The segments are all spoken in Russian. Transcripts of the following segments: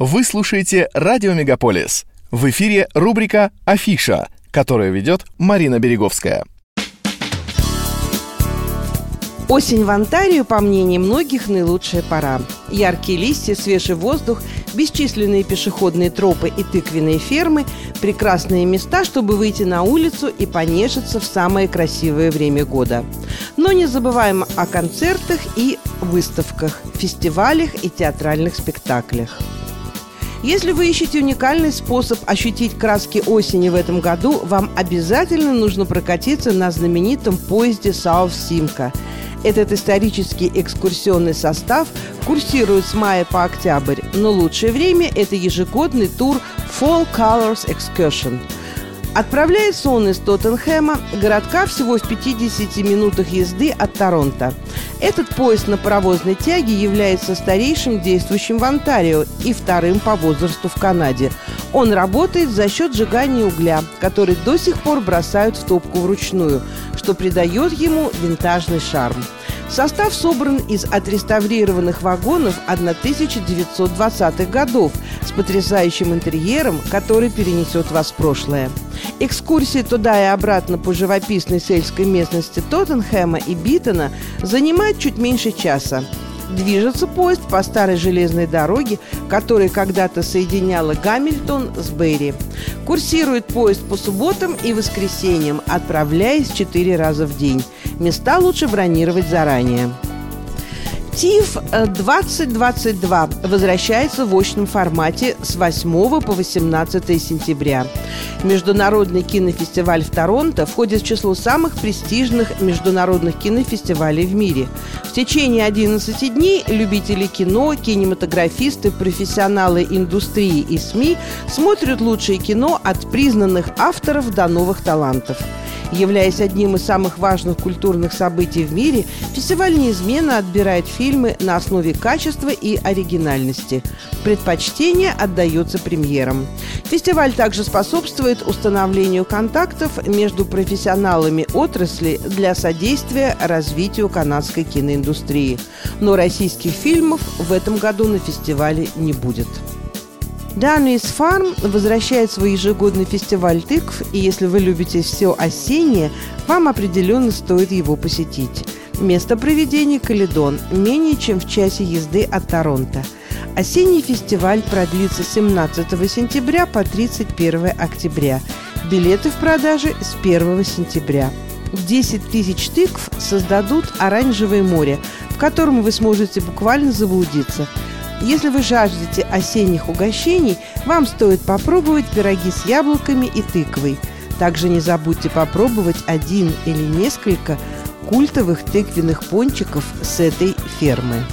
Вы слушаете «Радио Мегаполис». В эфире рубрика «Афиша», которую ведет Марина Береговская. Осень в Онтарию, по мнению многих, наилучшая пора. Яркие листья, свежий воздух, бесчисленные пешеходные тропы и тыквенные фермы – прекрасные места, чтобы выйти на улицу и понежиться в самое красивое время года. Но не забываем о концертах и выставках, фестивалях и театральных спектаклях. Если вы ищете уникальный способ ощутить краски осени в этом году, вам обязательно нужно прокатиться на знаменитом поезде South Simca – этот исторический экскурсионный состав курсирует с мая по октябрь, но лучшее время – это ежегодный тур Fall Colors Excursion – Отправляется он из Тоттенхэма, городка всего в 50 минутах езды от Торонто. Этот поезд на паровозной тяге является старейшим действующим в Онтарио и вторым по возрасту в Канаде. Он работает за счет сжигания угля, который до сих пор бросают в топку вручную, что придает ему винтажный шарм. Состав собран из отреставрированных вагонов 1920-х годов с потрясающим интерьером, который перенесет вас в прошлое. Экскурсии туда и обратно по живописной сельской местности Тоттенхэма и Битона занимают чуть меньше часа. Движется поезд по старой железной дороге, которая когда-то соединяла Гамильтон с Берри. Курсирует поезд по субботам и воскресеньям, отправляясь четыре раза в день. Места лучше бронировать заранее. ТИФ 2022 возвращается в очном формате с 8 по 18 сентября. Международный кинофестиваль в Торонто входит в число самых престижных международных кинофестивалей в мире. В течение 11 дней любители кино, кинематографисты, профессионалы индустрии и СМИ смотрят лучшее кино от признанных авторов до новых талантов – Являясь одним из самых важных культурных событий в мире, фестиваль неизменно отбирает фильмы на основе качества и оригинальности. Предпочтение отдается премьерам. Фестиваль также способствует установлению контактов между профессионалами отрасли для содействия развитию канадской киноиндустрии. Но российских фильмов в этом году на фестивале не будет. Дануис Фарм возвращает свой ежегодный фестиваль тыкв, и если вы любите все осеннее, вам определенно стоит его посетить. Место проведения – Каледон, менее чем в часе езды от Торонто. Осенний фестиваль продлится с 17 сентября по 31 октября. Билеты в продаже с 1 сентября. 10 тысяч тыкв создадут оранжевое море, в котором вы сможете буквально заблудиться – если вы жаждете осенних угощений, вам стоит попробовать пироги с яблоками и тыквой. Также не забудьте попробовать один или несколько культовых тыквенных пончиков с этой фермы.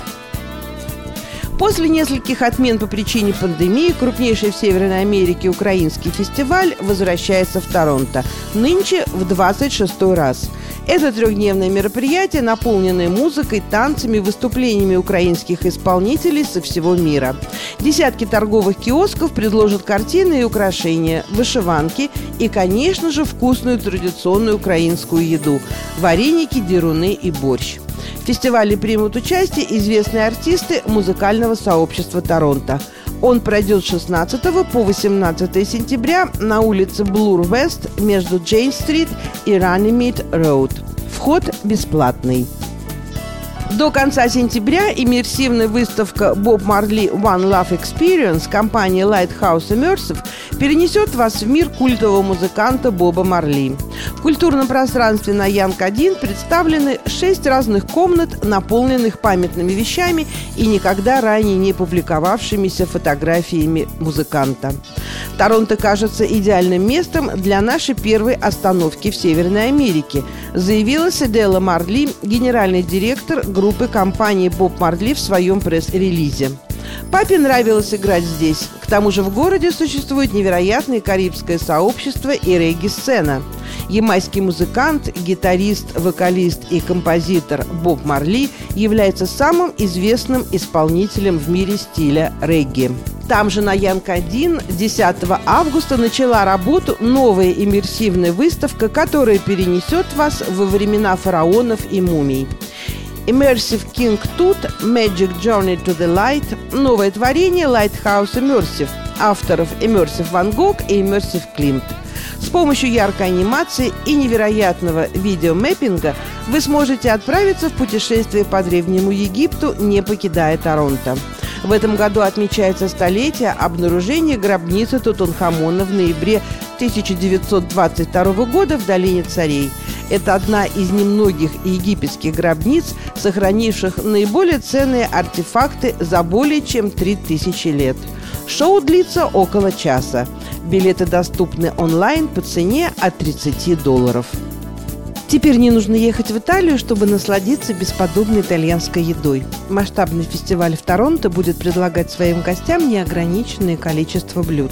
После нескольких отмен по причине пандемии крупнейший в Северной Америке украинский фестиваль возвращается в Торонто. Нынче в 26 раз. Это трехдневное мероприятие, наполненное музыкой, танцами, выступлениями украинских исполнителей со всего мира. Десятки торговых киосков предложат картины и украшения, вышиванки и, конечно же, вкусную традиционную украинскую еду – вареники, деруны и борщ. В фестивале примут участие известные артисты музыкального сообщества Торонто. Он пройдет с 16 по 18 сентября на улице Блур-Вест между Джейн-стрит и Раннимит-Роуд. Вход бесплатный. До конца сентября иммерсивная выставка Bob Marley One Love Experience компании Lighthouse Immersive перенесет вас в мир культового музыканта Боба Марли. В культурном пространстве на Янг-1 представлены шесть разных комнат, наполненных памятными вещами и никогда ранее не публиковавшимися фотографиями музыканта. Торонто кажется идеальным местом для нашей первой остановки в Северной Америке, заявила Седела Марли, генеральный директор группы компании Боб Марли в своем пресс-релизе. Папе нравилось играть здесь. К тому же в городе существует невероятное карибское сообщество и регги-сцена. Ямайский музыкант, гитарист, вокалист и композитор Боб Марли является самым известным исполнителем в мире стиля регги. Там же на Янг-1 10 августа начала работу новая иммерсивная выставка, которая перенесет вас во времена фараонов и мумий. Immersive King Tut Magic Journey to the Light – новое творение Lighthouse Immersive, авторов Immersive Van Gogh и Immersive Klimt. С помощью яркой анимации и невероятного видеомэппинга вы сможете отправиться в путешествие по Древнему Египту, не покидая Торонто. В этом году отмечается столетие обнаружения гробницы Тутанхамона в ноябре 1922 года в Долине Царей. Это одна из немногих египетских гробниц, сохранивших наиболее ценные артефакты за более чем 3000 лет. Шоу длится около часа. Билеты доступны онлайн по цене от 30 долларов. Теперь не нужно ехать в Италию, чтобы насладиться бесподобной итальянской едой. Масштабный фестиваль в Торонто будет предлагать своим гостям неограниченное количество блюд.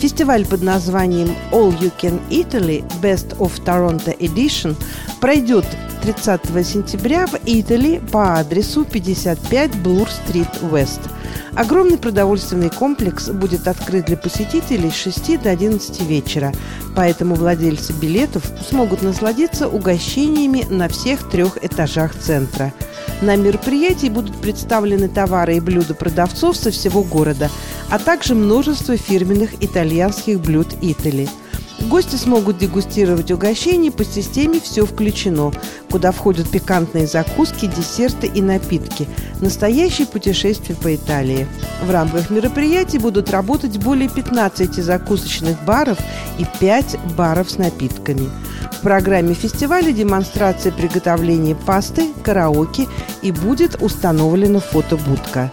Фестиваль под названием All You Can Italy Best of Toronto Edition пройдет 30 сентября в Италии по адресу 55 Блур-стрит Вест – Огромный продовольственный комплекс будет открыт для посетителей с 6 до 11 вечера, поэтому владельцы билетов смогут насладиться угощениями на всех трех этажах центра. На мероприятии будут представлены товары и блюда продавцов со всего города, а также множество фирменных итальянских блюд Италии – Гости смогут дегустировать угощения по системе «Все включено», куда входят пикантные закуски, десерты и напитки. Настоящее путешествие по Италии. В рамках мероприятий будут работать более 15 закусочных баров и 5 баров с напитками. В программе фестиваля демонстрация приготовления пасты, караоке и будет установлена фотобудка.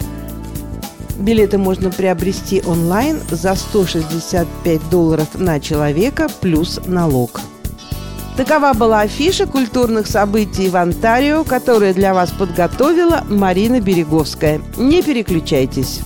Билеты можно приобрести онлайн за 165 долларов на человека плюс налог. Такова была афиша культурных событий в Онтарио, которую для вас подготовила Марина Береговская. Не переключайтесь.